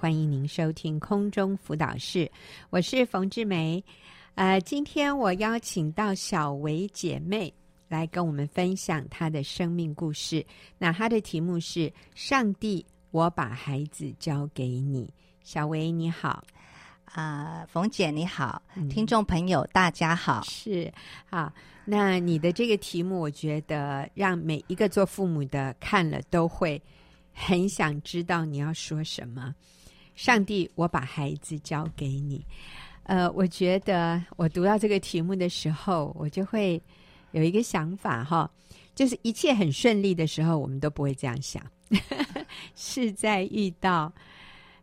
欢迎您收听空中辅导室，我是冯志梅。呃，今天我邀请到小维姐妹来跟我们分享她的生命故事。那她的题目是“上帝，我把孩子交给你”。小维你好，啊、呃，冯姐你好，嗯、听众朋友大家好，是好。那你的这个题目，我觉得让每一个做父母的看了都会很想知道你要说什么。上帝，我把孩子交给你。呃，我觉得我读到这个题目的时候，我就会有一个想法哈，就是一切很顺利的时候，我们都不会这样想，是在遇到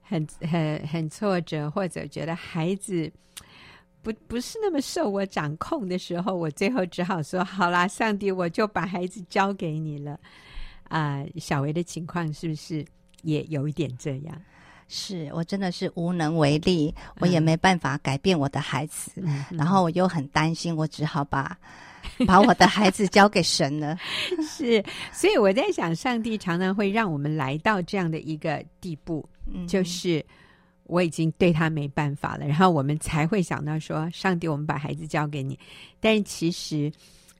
很很很挫折，或者觉得孩子不不是那么受我掌控的时候，我最后只好说：好啦，上帝，我就把孩子交给你了。啊、小维的情况是不是也有一点这样？是我真的是无能为力，我也没办法改变我的孩子，嗯、然后我又很担心，我只好把 把我的孩子交给神了。是，所以我在想，上帝常常会让我们来到这样的一个地步，嗯、就是我已经对他没办法了，然后我们才会想到说，上帝，我们把孩子交给你。但其实，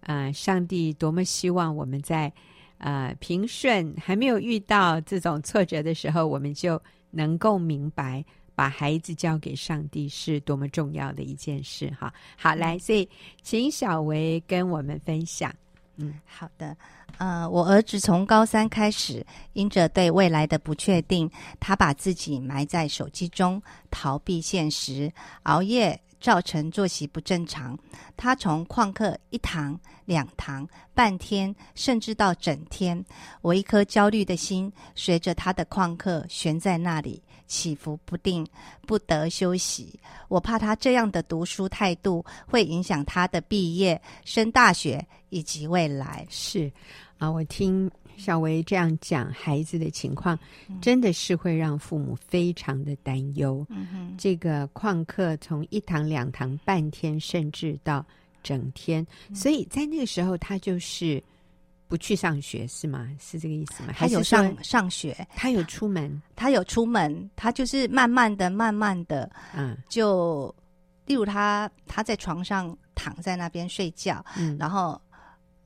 啊、呃，上帝多么希望我们在呃平顺还没有遇到这种挫折的时候，我们就。能够明白把孩子交给上帝是多么重要的一件事哈。好，来，所以请小维跟我们分享。嗯，好的。呃，我儿子从高三开始，因着对未来的不确定，他把自己埋在手机中，逃避现实，熬夜。造成作息不正常，他从旷课一堂、两堂、半天，甚至到整天。我一颗焦虑的心随着他的旷课悬在那里，起伏不定，不得休息。我怕他这样的读书态度会影响他的毕业、升大学以及未来。是啊，我听。小维这样讲孩子的情况，真的是会让父母非常的担忧。嗯哼，这个旷课从一堂两堂半天，甚至到整天，所以在那个时候他就是不去上学，是吗？是这个意思吗？他有上上学，他有出门他，他有出门，他就是慢慢的、慢慢的，嗯，就例如他他在床上躺在那边睡觉，嗯，然后。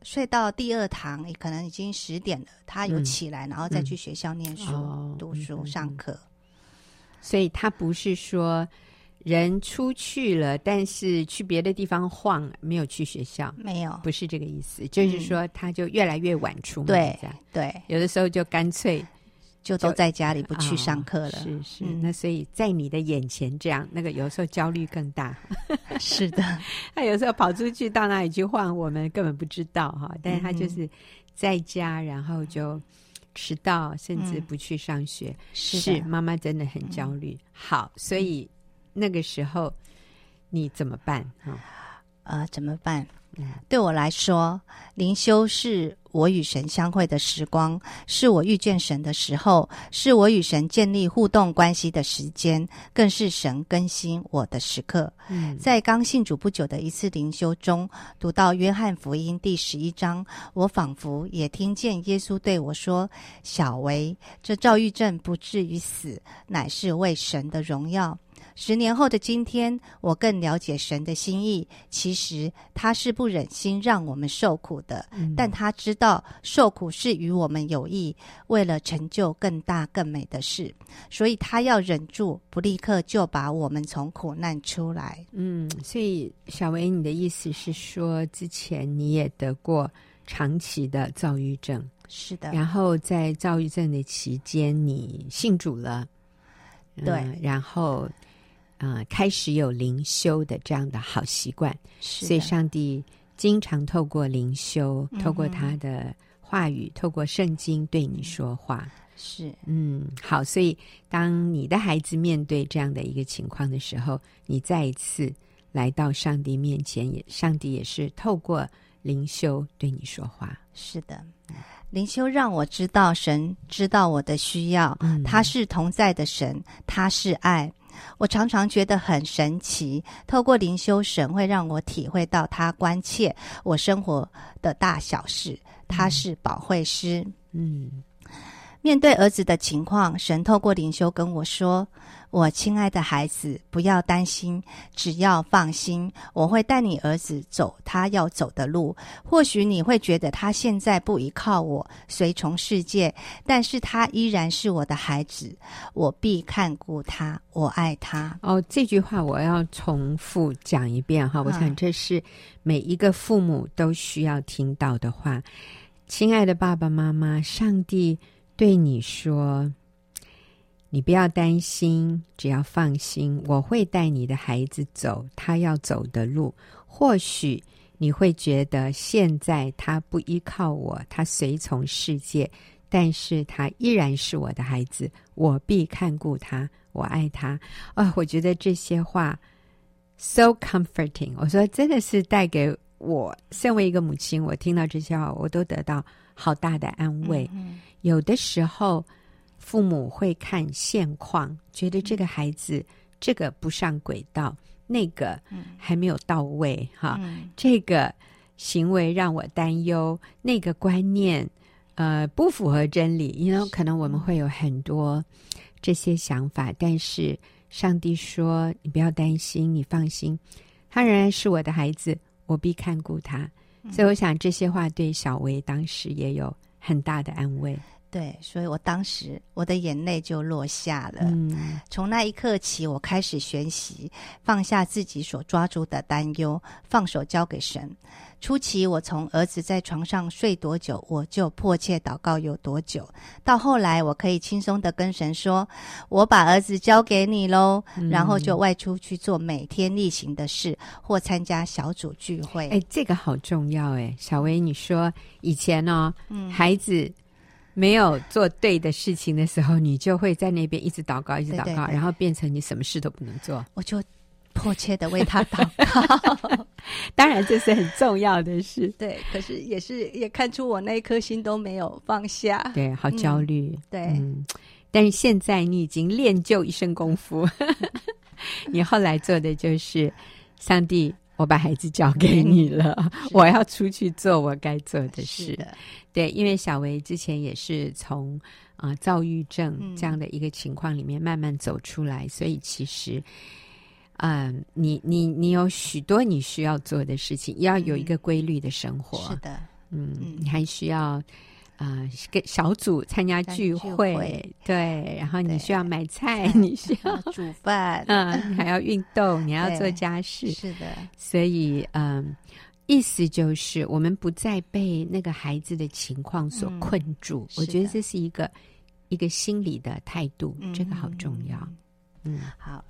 睡到第二堂，可能已经十点了。他有起来，嗯、然后再去学校念书、嗯、读书、哦、上课。所以他不是说人出去了，但是去别的地方晃，没有去学校。没有，不是这个意思。就是说，他就越来越晚出门。对对，有的时候就干脆。就都在家里不去上课了，哦、是是。嗯、那所以在你的眼前这样，那个有时候焦虑更大。是的，他有时候跑出去到哪里去晃，我们根本不知道哈。但是他就是在家，然后就迟到，甚至不去上学。嗯、是，是妈妈真的很焦虑。嗯、好，所以那个时候你怎么办？哈，呃，怎么办？对我来说，灵修是我与神相会的时光，是我遇见神的时候，是我与神建立互动关系的时间，更是神更新我的时刻。嗯，在刚信主不久的一次灵修中，读到约翰福音第十一章，我仿佛也听见耶稣对我说：“小维，这躁郁症不至于死，乃是为神的荣耀。”十年后的今天，我更了解神的心意。其实他是不忍心让我们受苦的，嗯、但他知道受苦是与我们有益，为了成就更大更美的事，所以他要忍住，不立刻就把我们从苦难出来。嗯，所以小维，你的意思是说，之前你也得过长期的躁郁症？是的。然后在躁郁症的期间，你信主了，对，嗯、然后。啊、呃，开始有灵修的这样的好习惯，是。所以上帝经常透过灵修，嗯、透过他的话语，透过圣经对你说话。是，嗯，好。所以当你的孩子面对这样的一个情况的时候，你再一次来到上帝面前，也上帝也是透过灵修对你说话。是的，灵修让我知道神知道我的需要，嗯、他是同在的神，他是爱。我常常觉得很神奇，透过灵修，神会让我体会到他关切我生活的大小事。他是保惠师，嗯，面对儿子的情况，神透过灵修跟我说。我亲爱的孩子，不要担心，只要放心，我会带你儿子走他要走的路。或许你会觉得他现在不依靠我，随从世界，但是他依然是我的孩子，我必看顾他，我爱他。哦，这句话我要重复讲一遍哈，我想这是每一个父母都需要听到的话。亲爱的爸爸妈妈，上帝对你说。你不要担心，只要放心，我会带你的孩子走他要走的路。或许你会觉得现在他不依靠我，他随从世界，但是他依然是我的孩子，我必看顾他，我爱他。啊、哦，我觉得这些话 so comforting。我说真的是带给我，身为一个母亲，我听到这些话，我都得到好大的安慰。嗯、有的时候。父母会看现况，觉得这个孩子这个不上轨道，那个还没有到位，哈，这个行为让我担忧，那个观念呃不符合真理，因为可能我们会有很多这些想法，但是上帝说你不要担心，你放心，他仍然是我的孩子，我必看顾他。所以我想这些话对小薇当时也有很大的安慰。对，所以我当时我的眼泪就落下了。嗯，从那一刻起，我开始学习放下自己所抓住的担忧，放手交给神。初期，我从儿子在床上睡多久，我就迫切祷告有多久。到后来，我可以轻松的跟神说：“我把儿子交给你喽。嗯”然后就外出去做每天例行的事，或参加小组聚会。哎，这个好重要哎，小薇，你说以前呢、哦，嗯，孩子。没有做对的事情的时候，你就会在那边一直祷告，一直祷告，对对对，然后变成你什么事都不能做。我就迫切的为他祷告。当然，这是很重要的事。对，可是也是也看出我那一颗心都没有放下。对，好焦虑。嗯、对、嗯，但是现在你已经练就一身功夫。你后来做的就是，上帝，我把孩子交给你了，我要出去做我该做的事。的。对，因为小维之前也是从啊、呃、躁郁症这样的一个情况里面慢慢走出来，嗯、所以其实，嗯、呃，你你你有许多你需要做的事情，要有一个规律的生活。是的，嗯，嗯。你还需要啊跟、呃、小组参加聚会，聚会对，然后你需要买菜，你需要煮饭，嗯，你还要运动，你要做家事，是的，所以嗯。呃意思就是，我们不再被那个孩子的情况所困住。嗯、我觉得这是一个一个心理的态度，嗯、这个好重要。嗯，好。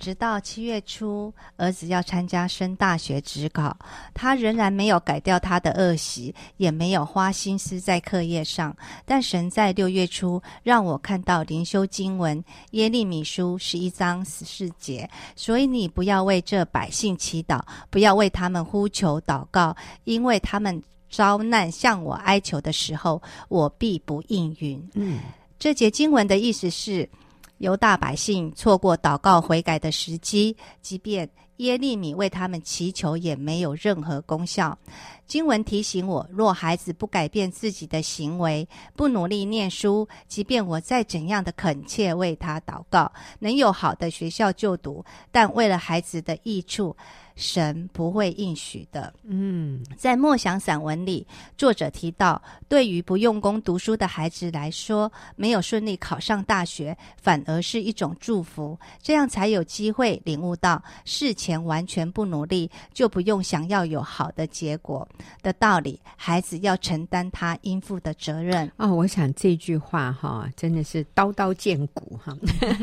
直到七月初，儿子要参加升大学职考，他仍然没有改掉他的恶习，也没有花心思在课业上。但神在六月初让我看到灵修经文耶利米书十一章十四节，所以你不要为这百姓祈祷，不要为他们呼求祷告，因为他们遭难向我哀求的时候，我必不应允。嗯，这节经文的意思是。犹大百姓错过祷告悔改的时机，即便耶利米为他们祈求，也没有任何功效。经文提醒我，若孩子不改变自己的行为，不努力念书，即便我再怎样的恳切为他祷告，能有好的学校就读，但为了孩子的益处。神不会应许的。嗯，在默想散文里，作者提到，对于不用功读书的孩子来说，没有顺利考上大学，反而是一种祝福。这样才有机会领悟到，事前完全不努力，就不用想要有好的结果的道理。孩子要承担他应负的责任。哦，我想这句话哈，真的是刀刀见骨哈。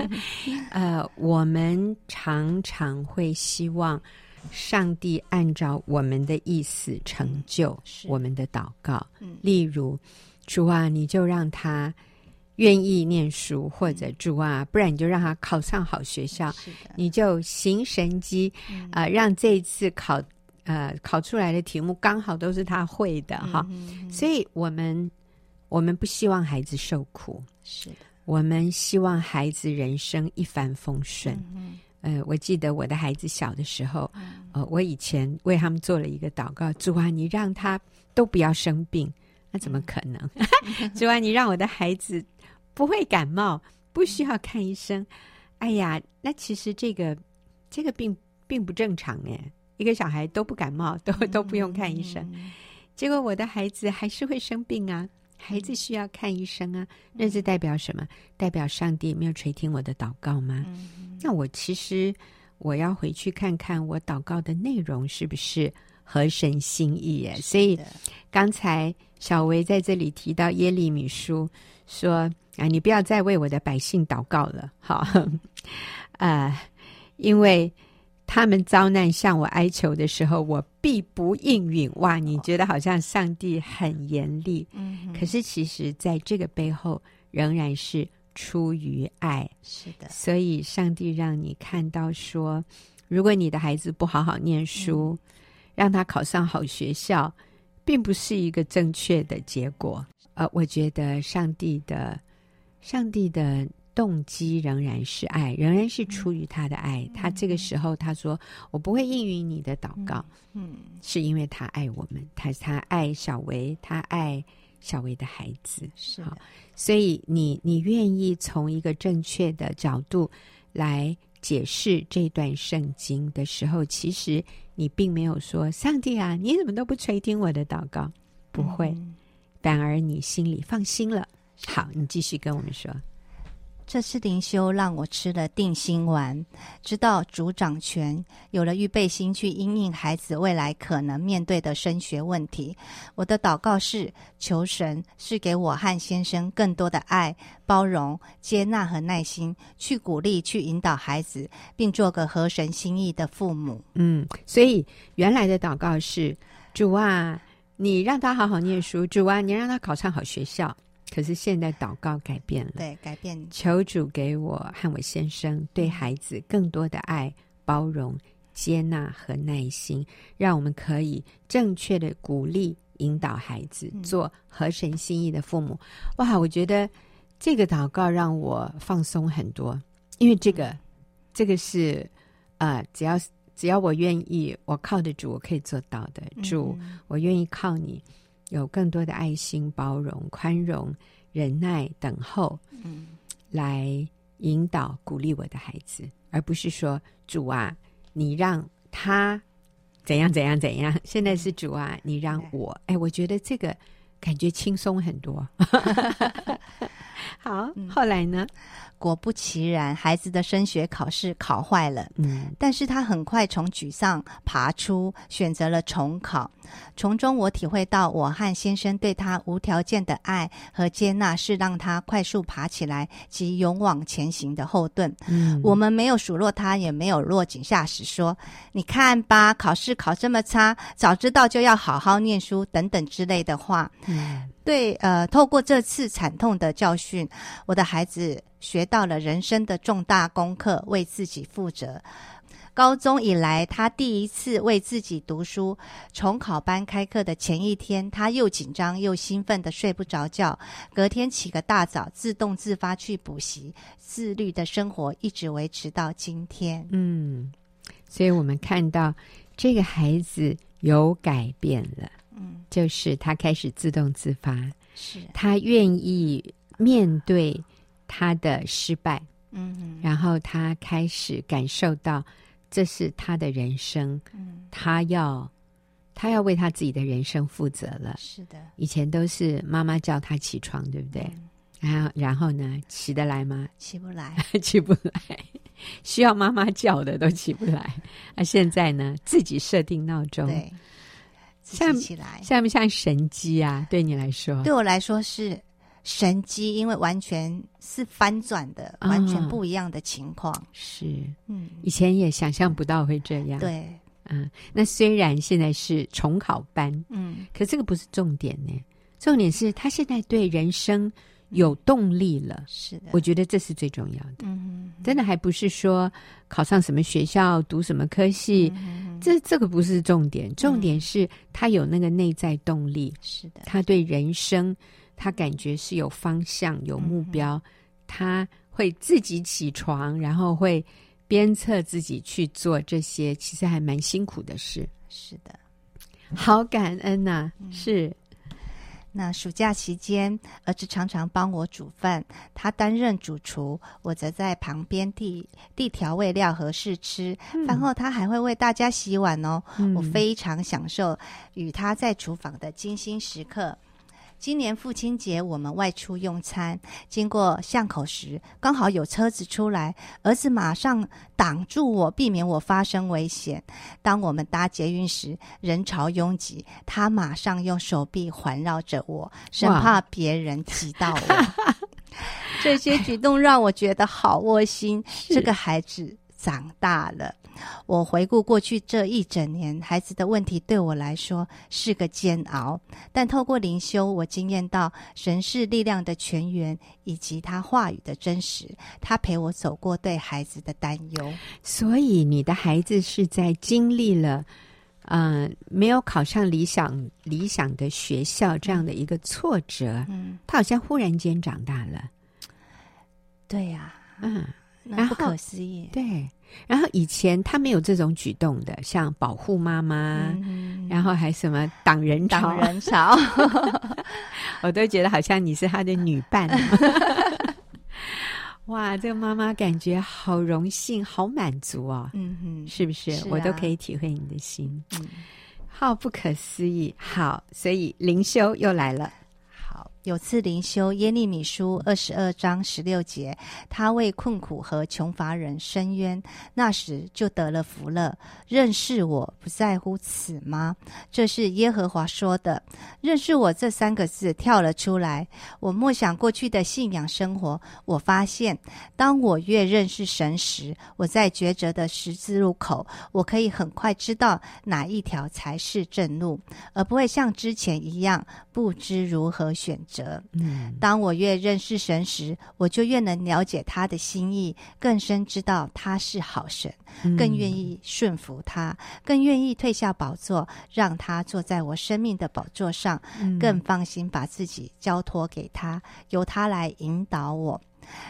呃，我们常常会希望。上帝按照我们的意思成就我们的祷告。嗯，例如，主啊，你就让他愿意念书，或者主啊，不然你就让他考上好学校。你就行神机啊，呃，让这一次考呃考出来的题目刚好都是他会的哈。嗯，所以我们我们不希望孩子受苦，是的，我们希望孩子人生一帆风顺。嗯呃，我记得我的孩子小的时候，呃，我以前为他们做了一个祷告：主啊，你让他都不要生病，那怎么可能？主啊，你让我的孩子不会感冒，不需要看医生。哎呀，那其实这个这个病并不正常哎，一个小孩都不感冒，都都不用看医生，结果我的孩子还是会生病啊。孩子需要看医生啊，那是代表什么？代表上帝没有垂听我的祷告吗？那我其实我要回去看看我祷告的内容是不是合神心意耶？所以刚才小维在这里提到耶利米书说啊，你不要再为我的百姓祷告了，好，啊、呃，因为。他们遭难向我哀求的时候，我必不应允。哇，你觉得好像上帝很严厉，嗯，可是其实在这个背后仍然是出于爱。是的，所以上帝让你看到说，如果你的孩子不好好念书，嗯，让他考上好学校，并不是一个正确的结果。呃，我觉得上帝的，上帝的。动机仍然是爱，仍然是出于他的爱。嗯、他这个时候他说：“我不会应允你的祷告。嗯”嗯，是因为他爱我们，他他爱小维，他爱小维的孩子。是好，所以你你愿意从一个正确的角度来解释这段圣经的时候，其实你并没有说：“上帝啊，你怎么都不垂听我的祷告？”不会，嗯、反而你心里放心了。好，你继续跟我们说。这次灵修让我吃了定心丸，知道主掌权，有了预备心去因应孩子未来可能面对的升学问题。我的祷告是：求神是给我和先生更多的爱、包容、接纳和耐心，去鼓励、去引导孩子，并做个合神心意的父母。嗯，所以原来的祷告是：主啊，你让他好好念书；主啊，你让他考上好学校。可是现在祷告改变了，对，改变。求主给我和我先生对孩子更多的爱、包容、接纳和耐心，让我们可以正确的鼓励、引导孩子做合神心意的父母。哇，我觉得这个祷告让我放松很多，因为这个，这个是呃，只要只要我愿意，我靠得住，我可以做到的。主，我愿意靠你。有更多的爱心、包容、宽容、忍耐、等候，嗯，来引导、鼓励我的孩子，而不是说主啊，你让他怎样怎样怎样。现在是主啊，你让我，哎，我觉得这个感觉轻松很多。好，后来呢？果不其然，孩子的升学考试考坏了。嗯，但是他很快从沮丧爬出，选择了重考。从中我体会到，我和先生对他无条件的爱和接纳，是让他快速爬起来及勇往前行的后盾。嗯，我们没有数落他，也没有落井下石，说：“你看吧，考试考这么差，早知道就要好好念书，等等之类的话。”嗯。对，呃，透过这次惨痛的教训，我的孩子学到了人生的重大功课，为自己负责。高中以来，他第一次为自己读书。重考班开课的前一天，他又紧张又兴奋的睡不着觉。隔天起个大早，自动自发去补习，自律的生活一直维持到今天。嗯，所以我们看到这个孩子有改变了。嗯，就是他开始自动自发，是他愿意面对他的失败，嗯，然后他开始感受到这是他的人生，嗯，他要他要为他自己的人生负责了，是的，以前都是妈妈叫他起床，对不对？嗯，然后然后呢，起得来吗？起不来，起不来，需要妈妈叫的都起不来。那现在呢，自己设定闹钟，对。像起来，像不像神机啊？对你来说，对我来说是神机，因为完全是翻转的，哦、完全不一样的情况。是，嗯，以前也想象不到会这样。对，嗯，那虽然现在是重考班，嗯，可这个不是重点呢。重点是他现在对人生有动力了。是的，我觉得这是最重要的。嗯，真的还不是说考上什么学校、读什么科系。嗯这这个不是重点，重点是他有那个内在动力。是的，他对人生，他感觉是有方向、有目标，他会自己起床，然后会鞭策自己去做这些，其实还蛮辛苦的事。是的，好感恩呐、啊！是。那暑假期间，儿子常常帮我煮饭，他担任主厨，我则在旁边递递调味料和试吃。饭、嗯、后他还会为大家洗碗哦，嗯、我非常享受与他在厨房的精心时刻。今年父亲节，我们外出用餐，经过巷口时，刚好有车子出来，儿子马上挡住我，避免我发生危险。当我们搭捷运时，人潮拥挤，他马上用手臂环绕着我，生怕别人挤到我。这些举动让我觉得好窝心。这个孩子长大了。我回顾过去这一整年，孩子的问题对我来说是个煎熬。但透过灵修，我经验到神是力量的泉源，以及他话语的真实。他陪我走过对孩子的担忧。所以，你的孩子是在经历了，嗯、呃，没有考上理想理想的学校这样的一个挫折。嗯，他好像忽然间长大了。对呀、啊，嗯，那不可思议。对。然后以前他没有这种举动的，像保护妈妈，嗯、然后还什么挡人潮，挡人潮 我都觉得好像你是他的女伴。哇，这个妈妈感觉好荣幸，好满足哦。嗯哼，是不是？是啊、我都可以体会你的心。嗯，好不可思议。好，所以灵修又来了。有次灵修耶利米书二十二章十六节，他为困苦和穷乏人伸冤，那时就得了福了。认识我不在乎此吗？这是耶和华说的。认识我这三个字跳了出来。我默想过去的信仰生活，我发现，当我越认识神时，我在抉择的十字路口，我可以很快知道哪一条才是正路，而不会像之前一样不知如何选择。嗯，当我越认识神时，我就越能了解他的心意，更深知道他是好神，更愿意顺服他，更愿意退下宝座，让他坐在我生命的宝座上，更放心把自己交托给他，由他来引导我。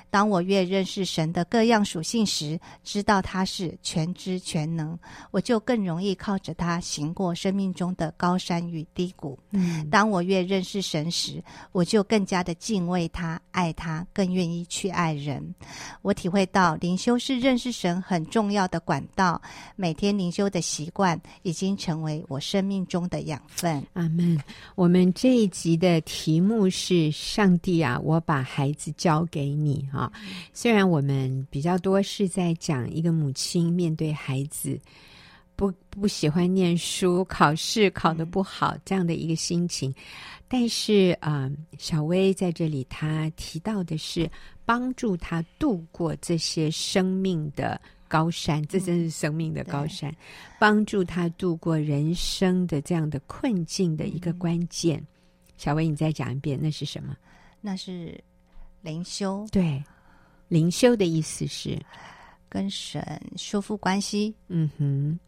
当我越认识神的各样属性时，知道他是全知全能，我就更容易靠着他行过生命中的高山与低谷。嗯，当我越认识神时，我就更加的敬畏他、爱他，更愿意去爱人。我体会到灵修是认识神很重要的管道，每天灵修的习惯已经成为我生命中的养分。阿门。我们这一集的题目是：上帝啊，我把孩子交给你。你哈，虽然我们比较多是在讲一个母亲面对孩子不不喜欢念书、考试考得不好这样的一个心情，但是啊、呃，小薇在这里她提到的是帮助她度过这些生命的高山，这真是生命的高山，帮助他度过人生的这样的困境的一个关键。小薇，你再讲一遍，那是什么？那是。灵修，对，灵修的意思是跟神修复关系。嗯哼，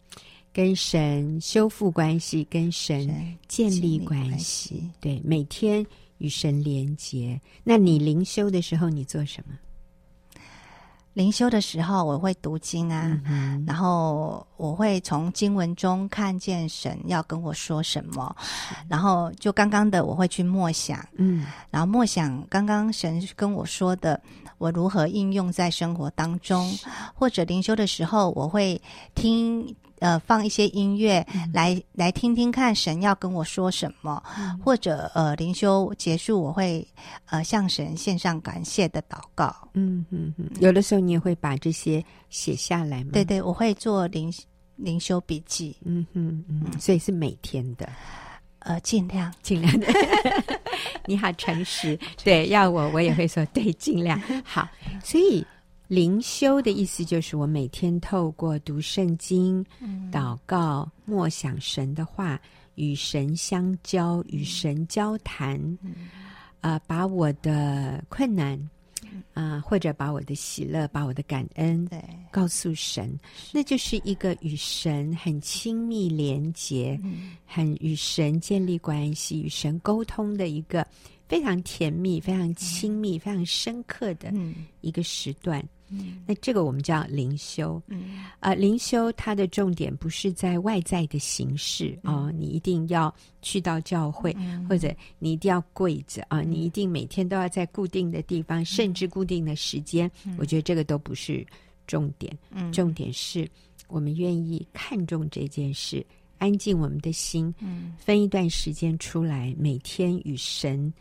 跟神修复关系，跟神建立关系。关系对，每天与神连结。那你灵修的时候，你做什么？灵修的时候，我会读经啊，嗯、然后我会从经文中看见神要跟我说什么，然后就刚刚的我会去默想，嗯，然后默想刚刚神跟我说的，我如何应用在生活当中，或者灵修的时候，我会听。呃，放一些音乐来、嗯、来听听看神要跟我说什么，嗯、或者呃，灵修结束我会呃向神献上感谢的祷告。嗯嗯嗯，有的时候你也会把这些写下来吗？对对，我会做灵灵修笔记。嗯嗯嗯，所以是每天的，呃，尽量尽量的。你好诚实，对，要我我也会说对，尽量好，所以。灵修的意思就是，我每天透过读圣经、嗯、祷告、默想神的话，与神相交，与神交谈，啊、嗯。呃，把我的困难，啊、呃，或者把我的喜乐、把我的感恩，对，告诉神，那就是一个与神很亲密连结，嗯、很与神建立关系、与神沟通的一个非常甜蜜、非常亲密、嗯、非常深刻的一个时段。嗯，那这个我们叫灵修。嗯，呃，灵修它的重点不是在外在的形式啊、嗯哦，你一定要去到教会，嗯、或者你一定要跪着啊、哦，你一定每天都要在固定的地方，嗯、甚至固定的时间。嗯、我觉得这个都不是重点。嗯，重点是我们愿意看重这件事，安静我们的心，嗯，分一段时间出来，每天与神。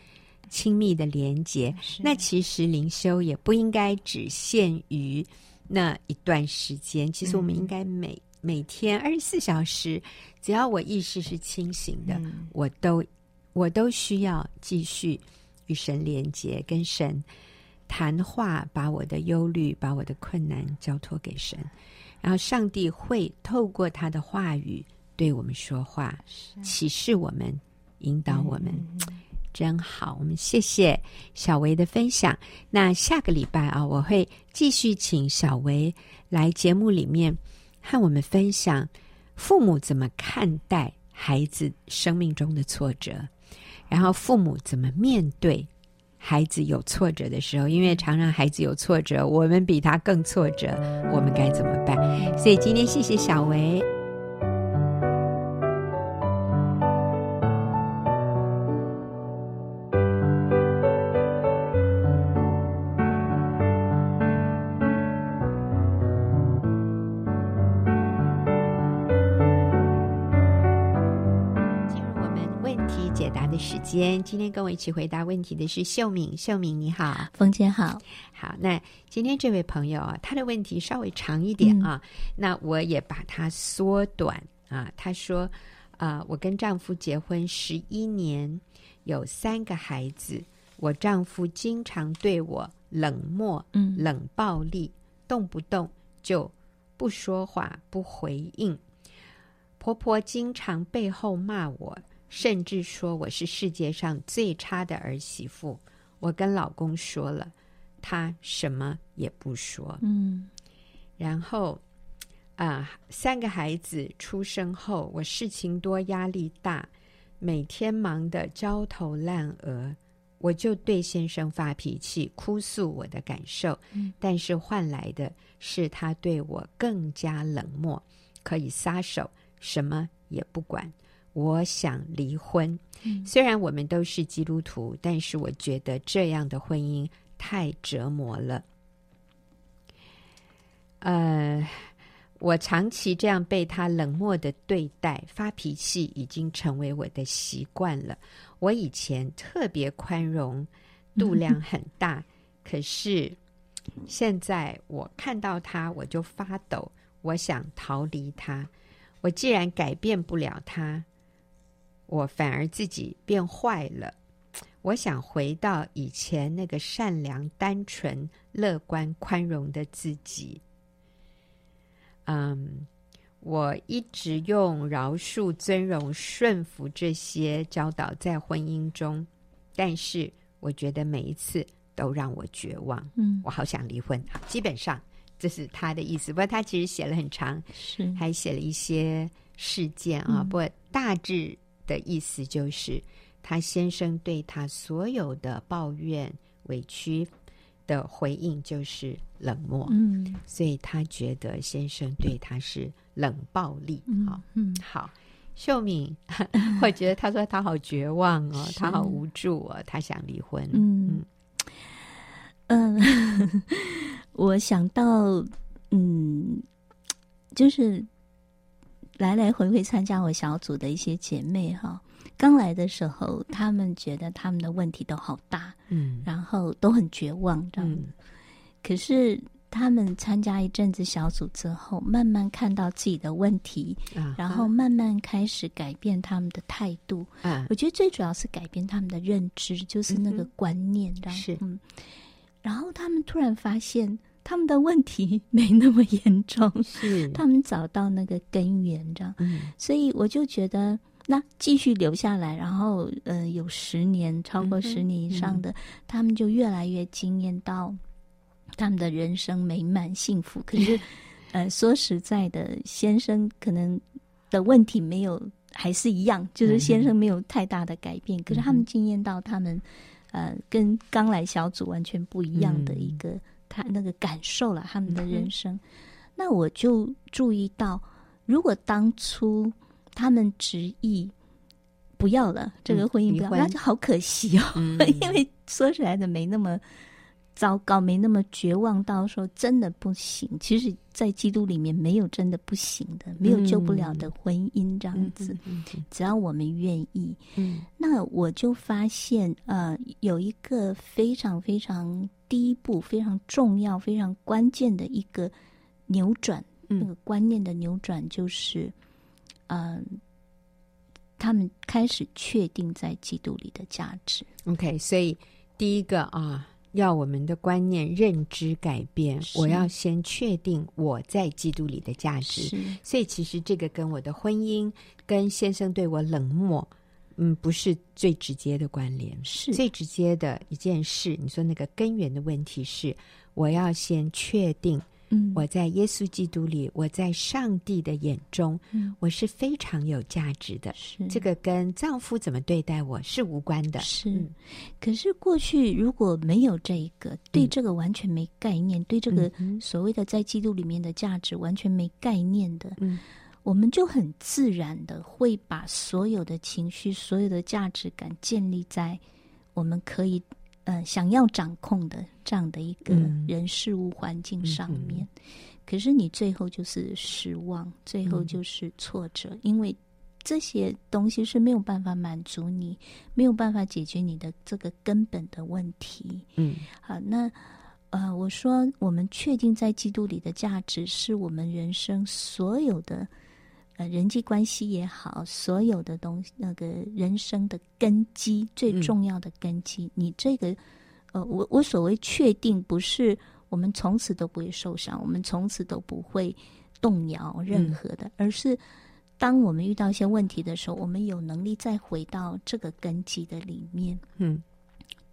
亲密的连接，那其实灵修也不应该只限于那一段时间。其实我们应该每、嗯、每天二十四小时，只要我意识是清醒的，嗯、我都我都需要继续与神连接，跟神谈话，把我的忧虑、把我的困难交托给神，然后上帝会透过他的话语对我们说话，启示我们，引导我们。嗯真好，我们谢谢小维的分享。那下个礼拜啊，我会继续请小维来节目里面和我们分享父母怎么看待孩子生命中的挫折，然后父母怎么面对孩子有挫折的时候，因为常常孩子有挫折，我们比他更挫折，我们该怎么办？所以今天谢谢小维薇。今天跟我一起回答问题的是秀敏，秀敏你好，冯姐好，好。那今天这位朋友啊，他的问题稍微长一点啊，嗯、那我也把它缩短啊。他说啊，我跟丈夫结婚十一年，有三个孩子，我丈夫经常对我冷漠、嗯，冷暴力，动不动就不说话、不回应。婆婆经常背后骂我。甚至说我是世界上最差的儿媳妇。我跟老公说了，他什么也不说。嗯，然后啊、呃，三个孩子出生后，我事情多，压力大，每天忙得焦头烂额，我就对先生发脾气，哭诉我的感受。嗯，但是换来的是他对我更加冷漠，可以撒手，什么也不管。我想离婚，虽然我们都是基督徒，但是我觉得这样的婚姻太折磨了。呃，我长期这样被他冷漠的对待，发脾气已经成为我的习惯了。我以前特别宽容，度量很大，可是现在我看到他我就发抖，我想逃离他。我既然改变不了他。我反而自己变坏了。我想回到以前那个善良、单纯、乐观、宽容的自己。嗯，我一直用饶恕、尊荣、顺服这些教导在婚姻中，但是我觉得每一次都让我绝望。嗯，我好想离婚。基本上这是他的意思，不过他其实写了很长，是还写了一些事件啊。嗯，不过大致。的意思就是，他先生对他所有的抱怨、委屈的回应就是冷漠。嗯，所以他觉得先生对他是冷暴力。好，嗯，好，秀敏，我觉得他说他好绝望哦，是他好无助哦，他想离婚。嗯嗯，嗯 我想到，嗯，就是。来来回回参加我小组的一些姐妹哈，刚来的时候，她们觉得她们的问题都好大，嗯，然后都很绝望这样。嗯，可是她们参加一阵子小组之后，慢慢看到自己的问题，啊，然后慢慢开始改变他们的态度。啊，我觉得最主要是改变他们的认知，就是那个观念，这样，嗯。然后他们突然发现。他们的问题没那么严重，是 他们找到那个根源，这样，嗯，所以我就觉得，那继续留下来，然后，呃，有十年，超过十年以上的，他们就越来越惊艳到他们的人生美满幸福。可是，呃，说实在的，先生可能的问题没有，还是一样，就是先生没有太大的改变。嗯、可是他们惊艳到他们，呃，跟刚来小组完全不一样的一个。他那个感受了他们的人生。嗯、那我就注意到，如果当初他们执意不要了这个婚姻不要，嗯、那就好可惜哦，嗯、因为说出来的没那么。糟糕，没那么绝望到说真的不行。其实，在基督里面没有真的不行的，没有救不了的婚姻这样子。嗯、只要我们愿意，嗯，那我就发现，呃，有一个非常非常第一步、非常重要、非常关键的一个扭转，嗯、那个观念的扭转，就是，嗯、呃，他们开始确定在基督里的价值。OK，所以第一个啊。要我们的观念认知改变，我要先确定我在基督里的价值。所以其实这个跟我的婚姻、跟先生对我冷漠，嗯，不是最直接的关联。是最直接的一件事。你说那个根源的问题是，我要先确定。嗯，我在耶稣基督里，我在上帝的眼中，嗯，我是非常有价值的。是。这个跟丈夫怎么对待我是无关的。是，嗯，可是过去如果没有这一个，对这个完全没概念，嗯，对这个所谓的在基督里面的价值完全没概念的，嗯，我们就很自然的会把所有的情绪、所有的价值感建立在我们可以。嗯，想要掌控的这样的一个人事物环境上面，嗯、可是你最后就是失望，最后就是挫折，嗯、因为这些东西是没有办法满足你，没有办法解决你的这个根本的问题。嗯，好，那呃，我说我们确定在基督里的价值，是我们人生所有的。呃，人际关系也好，所有的东西，那个人生的根基，最重要的根基，嗯、你这个，呃，我我所谓确定，不是我们从此都不会受伤，我们从此都不会动摇任何的，嗯、而是当我们遇到一些问题的时候，我们有能力再回到这个根基的里面，嗯，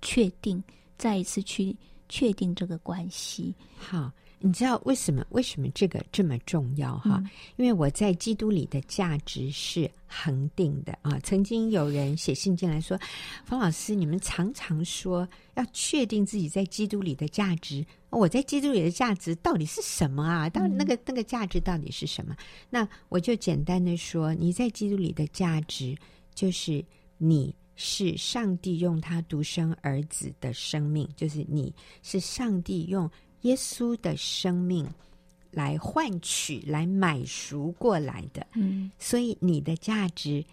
确定，再一次去确定这个关系，好。你知道为什么？为什么这个这么重要哈？嗯、因为我在基督里的价值是恒定的啊！曾经有人写信进来说：“方老师，你们常常说要确定自己在基督里的价值，我在基督里的价值到底是什么啊？到底那个、嗯、那个价值到底是什么？”那我就简单的说，你在基督里的价值就是你是上帝用他独生儿子的生命，就是你是上帝用。耶稣的生命来换取、来买赎过来的，嗯，所以你的价值，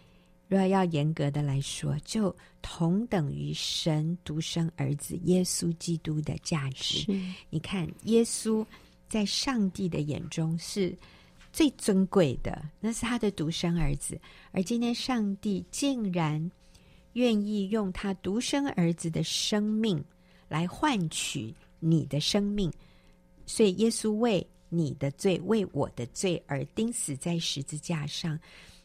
若要严格的来说，就同等于神独生儿子耶稣基督的价值。你看，耶稣在上帝的眼中是最尊贵的，那是他的独生儿子，而今天上帝竟然愿意用他独生儿子的生命来换取。你的生命，所以耶稣为你的罪、为我的罪而钉死在十字架上，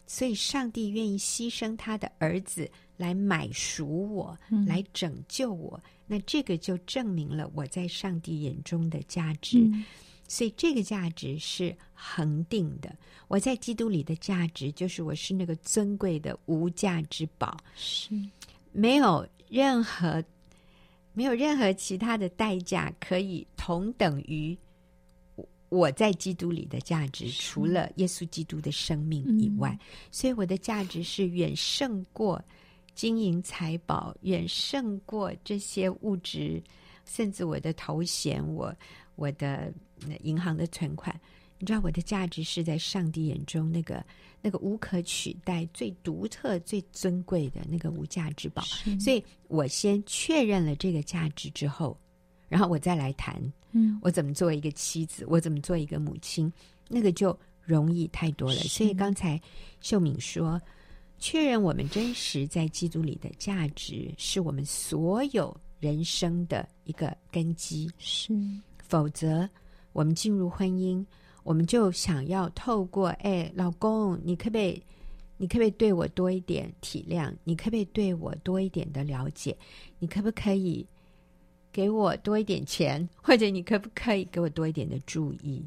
所以上帝愿意牺牲他的儿子来买赎我，嗯、来拯救我。那这个就证明了我在上帝眼中的价值，嗯、所以这个价值是恒定的。我在基督里的价值，就是我是那个尊贵的无价之宝，是没有任何。没有任何其他的代价可以同等于我在基督里的价值，除了耶稣基督的生命以外，嗯、所以我的价值是远胜过金银财宝，远胜过这些物质，甚至我的头衔，我我的银行的存款。你知道我的价值是在上帝眼中那个那个无可取代、最独特、最尊贵的那个无价之宝。所以我先确认了这个价值之后，然后我再来谈，嗯，我怎么做一个妻子，我怎么做一个母亲，那个就容易太多了。所以刚才秀敏说，确认我们真实在基督里的价值，是我们所有人生的一个根基。是，否则我们进入婚姻。我们就想要透过，哎，老公，你可不可以，你可不可以对我多一点体谅？你可不可以对我多一点的了解？你可不可以给我多一点钱？或者你可不可以给我多一点的注意？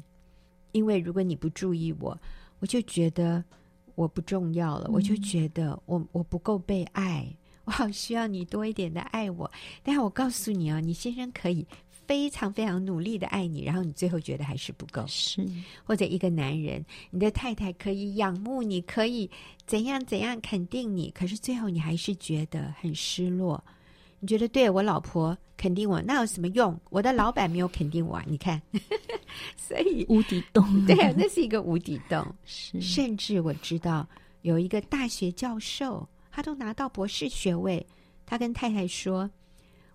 因为如果你不注意我，我就觉得我不重要了，嗯、我就觉得我我不够被爱，我好需要你多一点的爱我。但是我告诉你哦，你先生可以。非常非常努力的爱你，然后你最后觉得还是不够，是或者一个男人，你的太太可以仰慕你，可以怎样怎样肯定你，可是最后你还是觉得很失落。你觉得对我老婆肯定我，那有什么用？我的老板没有肯定我啊，你看，所以 无底洞，对，那是一个无底洞。是，甚至我知道有一个大学教授，他都拿到博士学位，他跟太太说：“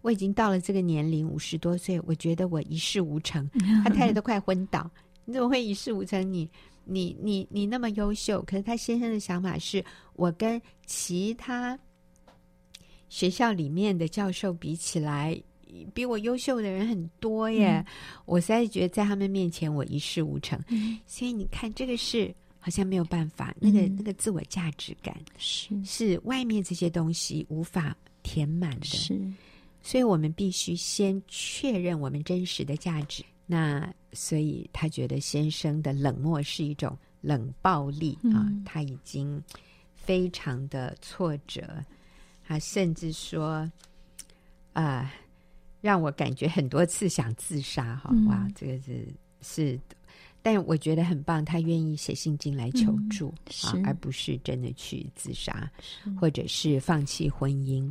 我已经到了这个年龄，五十多岁，我觉得我一事无成。”他太太都快昏倒，你怎么会一事无成？你、你、你、你那么优秀，可是他先生的想法是：我跟其他。学校里面的教授比起来，比我优秀的人很多耶。嗯、我实在觉得在他们面前我一事无成，嗯、所以你看这个是好像没有办法。那个、嗯、那个自我价值感是是外面这些东西无法填满的，是。所以我们必须先确认我们真实的价值。那所以他觉得先生的冷漠是一种冷暴力、嗯、啊，他已经非常的挫折。他甚至说：“啊、呃，让我感觉很多次想自杀。哈，哇，这个是是，但我觉得很棒。他愿意写信进来求助、嗯、啊，而不是真的去自杀，或者是放弃婚姻。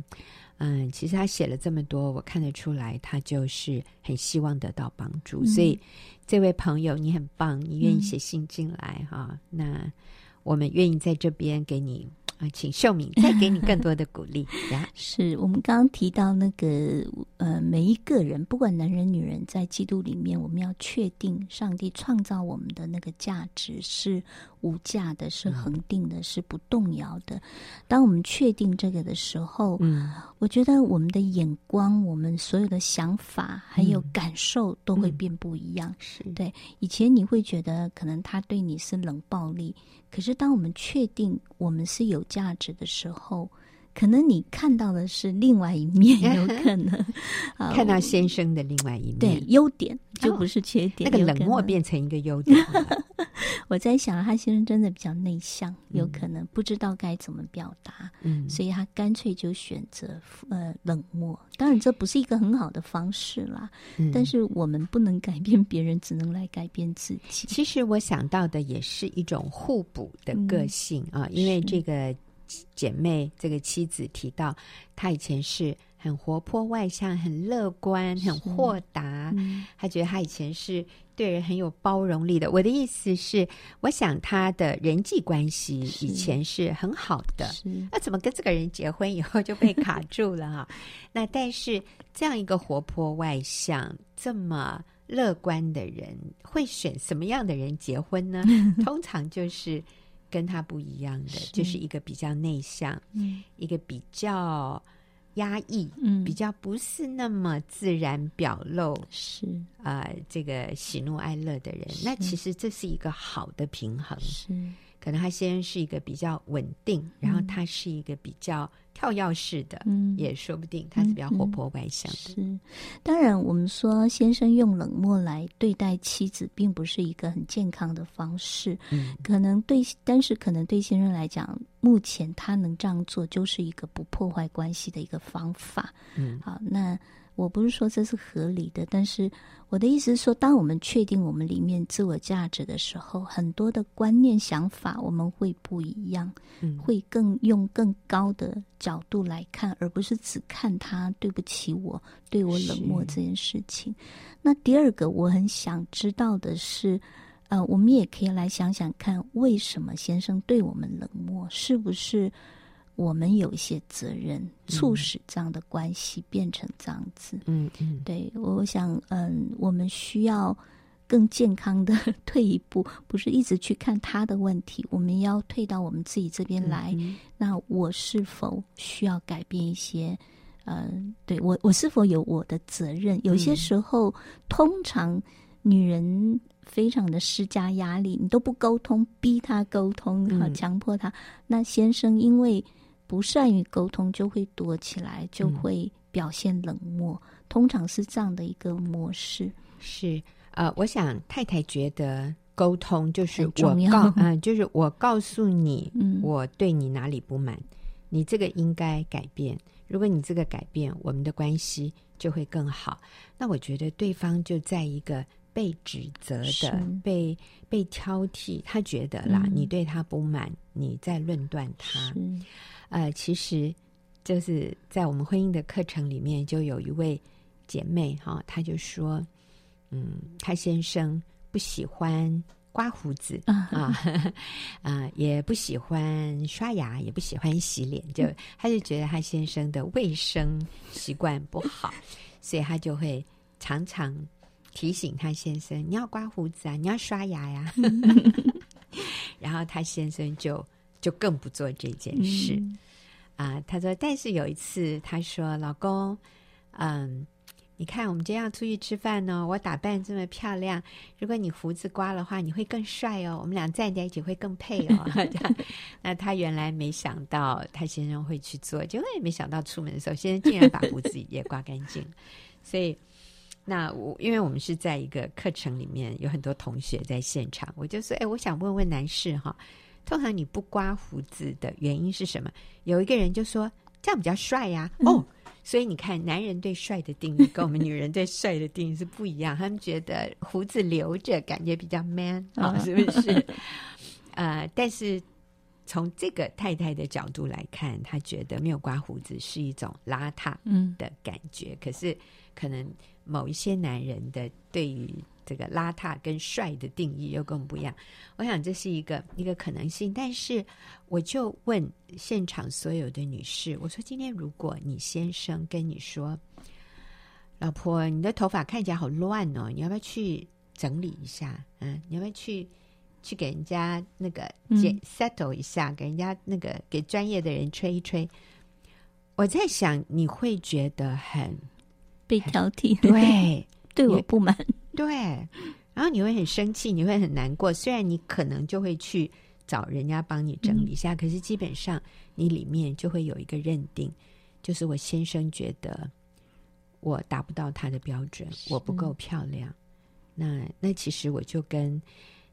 嗯，其实他写了这么多，我看得出来，他就是很希望得到帮助。嗯、所以，这位朋友，你很棒，你愿意写信进来哈、嗯。那我们愿意在这边给你。”啊，请秀敏 再给你更多的鼓励呀！是我们刚刚提到那个呃，每一个人，不管男人女人，在基督里面，我们要确定上帝创造我们的那个价值是无价的，是恒定的，是不动摇的。当我们确定这个的时候，嗯，我觉得我们的眼光、我们所有的想法还有感受都会变不一样。是对，以前你会觉得可能他对你是冷暴力。可是，当我们确定我们是有价值的时候，可能你看到的是另外一面，有可能。看到先生的另外一面，对，优点就不是缺点，哦，那个冷漠变成一个优点。我在想，他先生真的比较内向，有可能不知道该怎么表达，嗯，所以他干脆就选择呃冷漠。当然，这不是一个很好的方式啦，嗯，但是我们不能改变别人，只能来改变自己。其实我想到的也是一种互补的个性，嗯，啊，因为这个姐妹这个妻子提到，她以前是。很活泼外向，很乐观，很豁达。嗯、他觉得她以前是对人很有包容力的。我的意思是，我想她的人际关系以前是很好的。那怎么跟这个人结婚以后就被卡住了哈？那但是这样一个活泼外向、这么乐观的人，会选什么样的人结婚呢？通常就是跟他不一样的，是。就是一个比较内向，嗯、一个比较。压抑，嗯，比较不是那么自然表露，是。啊、呃，这个喜怒哀乐的人，那其实这是一个好的平衡，是。可能他先生是一个比较稳定，嗯、然后他是一个比较跳跃式的，嗯，也说不定他是比较活泼外向的。是，当然我们说先生用冷漠来对待妻子，并不是一个很健康的方式。嗯，可能对，但是可能对先生来讲，目前他能这样做，就是一个不破坏关系的一个方法。嗯，好，那。我不是说这是合理的，但是我的意思是说，当我们确定我们里面自我价值的时候，很多的观念、想法我们会不一样，嗯，会更用更高的角度来看，而不是只看他对不起我、对我冷漠这件事情。那第二个，我很想知道的是，呃，我们也可以来想想看，为什么先生对我们冷漠？是不是？我们有一些责任，促使这样的关系变成这样子。嗯嗯，对，我想，嗯，我们需要更健康的退一步，不是一直去看他的问题，我们要退到我们自己这边来。嗯、那我是否需要改变一些？嗯，对我，我是否有我的责任？有些时候，嗯、通常女人非常的施加压力，你都不沟通，逼他沟通，好强迫他。嗯、那先生因为。不善于沟通，就会躲起来，就会表现冷漠，嗯、通常是这样的一个模式。是，呃，我想太太觉得沟通就是我告，嗯、呃，就是我告诉你，嗯，我对你哪里不满，你这个应该改变。如果你这个改变，我们的关系就会更好。那我觉得对方就在一个被指责的、被被挑剔，他觉得啦，嗯、你对他不满，你在论断他。是呃，其实就是在我们婚姻的课程里面，就有一位姐妹哈，她就说，嗯，她先生不喜欢。刮胡子啊啊、呃，也不喜欢刷牙，也不喜欢洗脸，就她就觉得她先生的卫生习惯不好，所以她就会常常提醒他先生：“你要刮胡子啊，你要刷牙呀。”然后他先生就就更不做这件事啊、呃。他说：“但是有一次，他说老公，嗯。”你看，我们今天要出去吃饭呢。我打扮这么漂亮，如果你胡子刮的话，你会更帅哦。我们俩站在一起会更配哦。那他原来没想到他先生会去做，结果也没想到出门的时候，先生竟然把胡子也刮干净。所以，那我因为我们是在一个课程里面，有很多同学在现场，我就说：“哎，我想问问男士哈，通常你不刮胡子的原因是什么？”有一个人就说：“这样比较帅呀。”哦。所以你看，男人对帅的定义跟我们女人对帅的定义是不一样。他们觉得胡子留着感觉比较 man 啊、哦，是不是？呃，但是从这个太太的角度来看，她觉得没有刮胡子是一种邋遢嗯的感觉。嗯、可是可能某一些男人的对于。这个邋遢跟帅的定义又跟我们不一样，我想这是一个一个可能性。但是我就问现场所有的女士，我说：今天如果你先生跟你说，老婆，你的头发看起来好乱哦，你要不要去整理一下？嗯，你要不要去去给人家那个剪 settle 一下，给人家那个给专业的人吹一吹？我在想，你会觉得很被挑剔，对，对我不满。对，然后你会很生气，你会很难过。虽然你可能就会去找人家帮你整理一下，嗯、可是基本上你里面就会有一个认定，就是我先生觉得我达不到他的标准，我不够漂亮。那那其实我就跟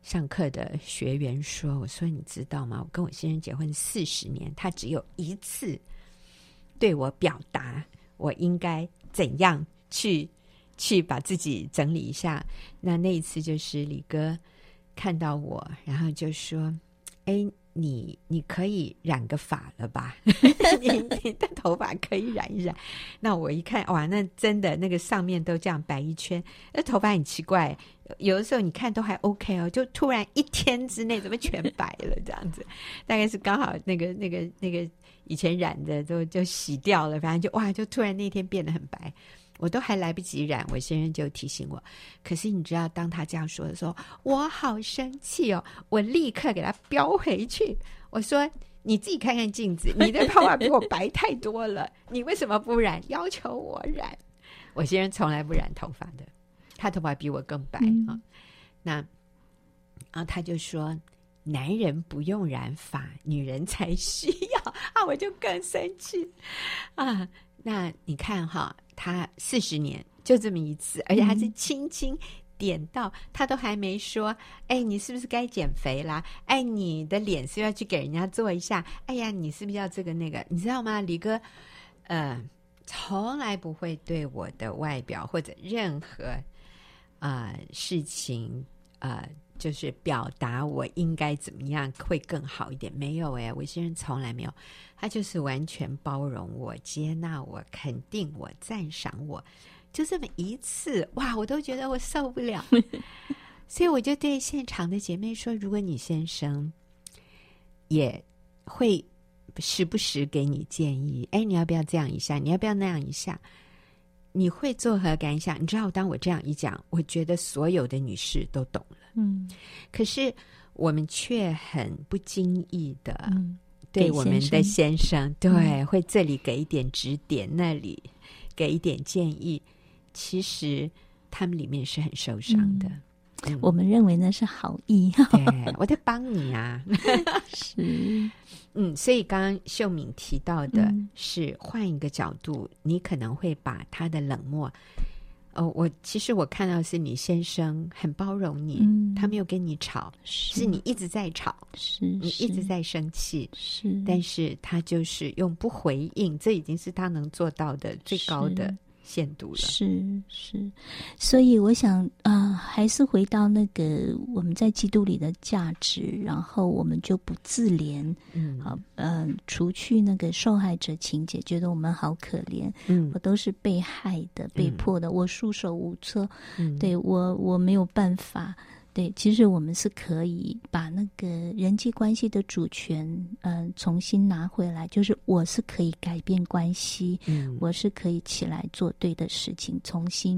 上课的学员说：“我说你知道吗？我跟我先生结婚四十年，他只有一次对我表达我应该怎样去。”去把自己整理一下。那那一次就是李哥看到我，然后就说：“哎，你你可以染个发了吧？你你的头发可以染一染。”那我一看，哇，那真的那个上面都这样白一圈，那头发很奇怪。有的时候你看都还 OK 哦，就突然一天之内怎么全白了这样子？大概是刚好那个那个那个以前染的都就洗掉了，反正就哇，就突然那天变得很白。我都还来不及染，我先生就提醒我。可是你知道，当他这样说的时候，我好生气哦！我立刻给他飙回去。我说：“你自己看看镜子，你的头发比我白太多了，你为什么不染？要求我染？”我先生从来不染头发的，他头发比我更白啊、嗯哦。那，然后他就说：“男人不用染发，女人才需要。”啊，我就更生气啊！那你看哈。他四十年就这么一次，而且他是轻轻点到，嗯、他都还没说：“哎，你是不是该减肥啦？哎，你的脸是要去给人家做一下？哎呀，你是不是要这个那个？你知道吗？李哥，呃，从来不会对我的外表或者任何啊、呃、事情啊。呃就是表达我应该怎么样会更好一点？没有哎，我先生从来没有，他就是完全包容我、接纳我、肯定我、赞赏我，就这么一次，哇，我都觉得我受不了。所以我就对现场的姐妹说：如果你先生也会时不时给你建议，哎，你要不要这样一下？你要不要那样一下？你会作何感想？你知道，当我这样一讲，我觉得所有的女士都懂了。嗯，可是我们却很不经意的对我们的先生，对、嗯、会这里给一点指点，那里给一点建议，其实他们里面是很受伤的。我们认为那是好意，对，我在帮你啊。是，嗯，所以刚刚秀敏提到的是换一个角度，嗯、你可能会把他的冷漠。哦，我其实我看到是你先生很包容你，嗯、他没有跟你吵，是，是你一直在吵，是你一直在生气，是，但是他就是用不回应，这已经是他能做到的最高的。限度了，是是，所以我想啊、呃，还是回到那个我们在基督里的价值，然后我们就不自怜，嗯，好，嗯、呃，除去那个受害者情节，觉得我们好可怜，嗯，我都是被害的、被迫的，嗯、我束手无策，嗯，对我我没有办法。对，其实我们是可以把那个人际关系的主权，嗯、呃，重新拿回来。就是我是可以改变关系，嗯，我是可以起来做对的事情，重新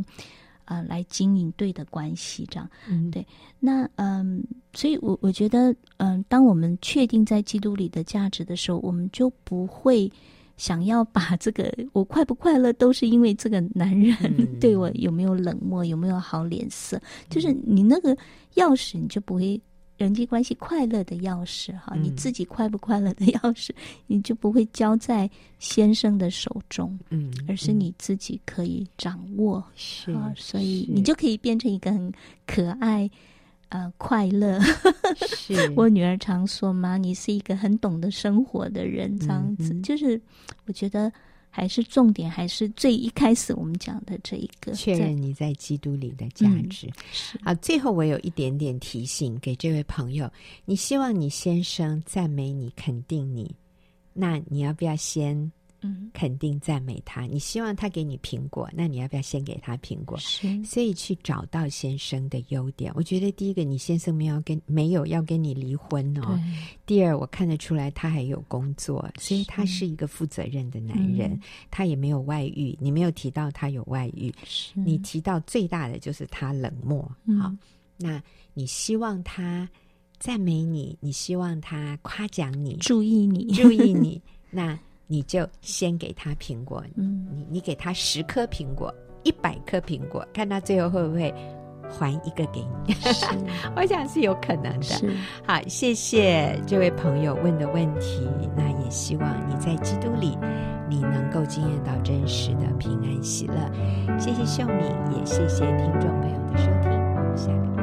啊、呃、来经营对的关系，这样。嗯，对。那嗯，所以我我觉得，嗯、呃，当我们确定在基督里的价值的时候，我们就不会。想要把这个我快不快乐都是因为这个男人。对我有没有冷漠，有没有好脸色，就是你那个钥匙你就不会人际关系快乐的钥匙哈，你自己快不快乐的钥匙你就不会交在先生的手中，嗯，而是你自己可以掌握，是啊，所以你就可以变成一个很可爱。呃，快乐。是。我女儿常说嘛，你是一个很懂得生活的人，这样子、嗯、就是我觉得还是重点，还是最一开始我们讲的这一个确认你在基督里的价值。嗯、好，最后我有一点点提醒给这位朋友：你希望你先生赞美你、肯定你，那你要不要先？嗯，肯定赞美他。你希望他给你苹果，那你要不要先给他苹果？是，所以去找到先生的优点。我觉得第一个，你先生没有跟没有要跟你离婚哦。第二，我看得出来他还有工作，所以他是一个负责任的男人。嗯、他也没有外遇，你没有提到他有外遇。你提到最大的就是他冷漠。嗯、好，那你希望他赞美你，你希望他夸奖你，注意你，注意你，那。你就先给他苹果，嗯，你你给他十颗苹果，一百颗苹果，看他最后会不会还一个给你？我想是有可能的。好，谢谢这位朋友问的问题。那也希望你在基督里，你能够经验到真实的平安喜乐。谢谢秀敏，也谢谢听众朋友的收听。我们下个。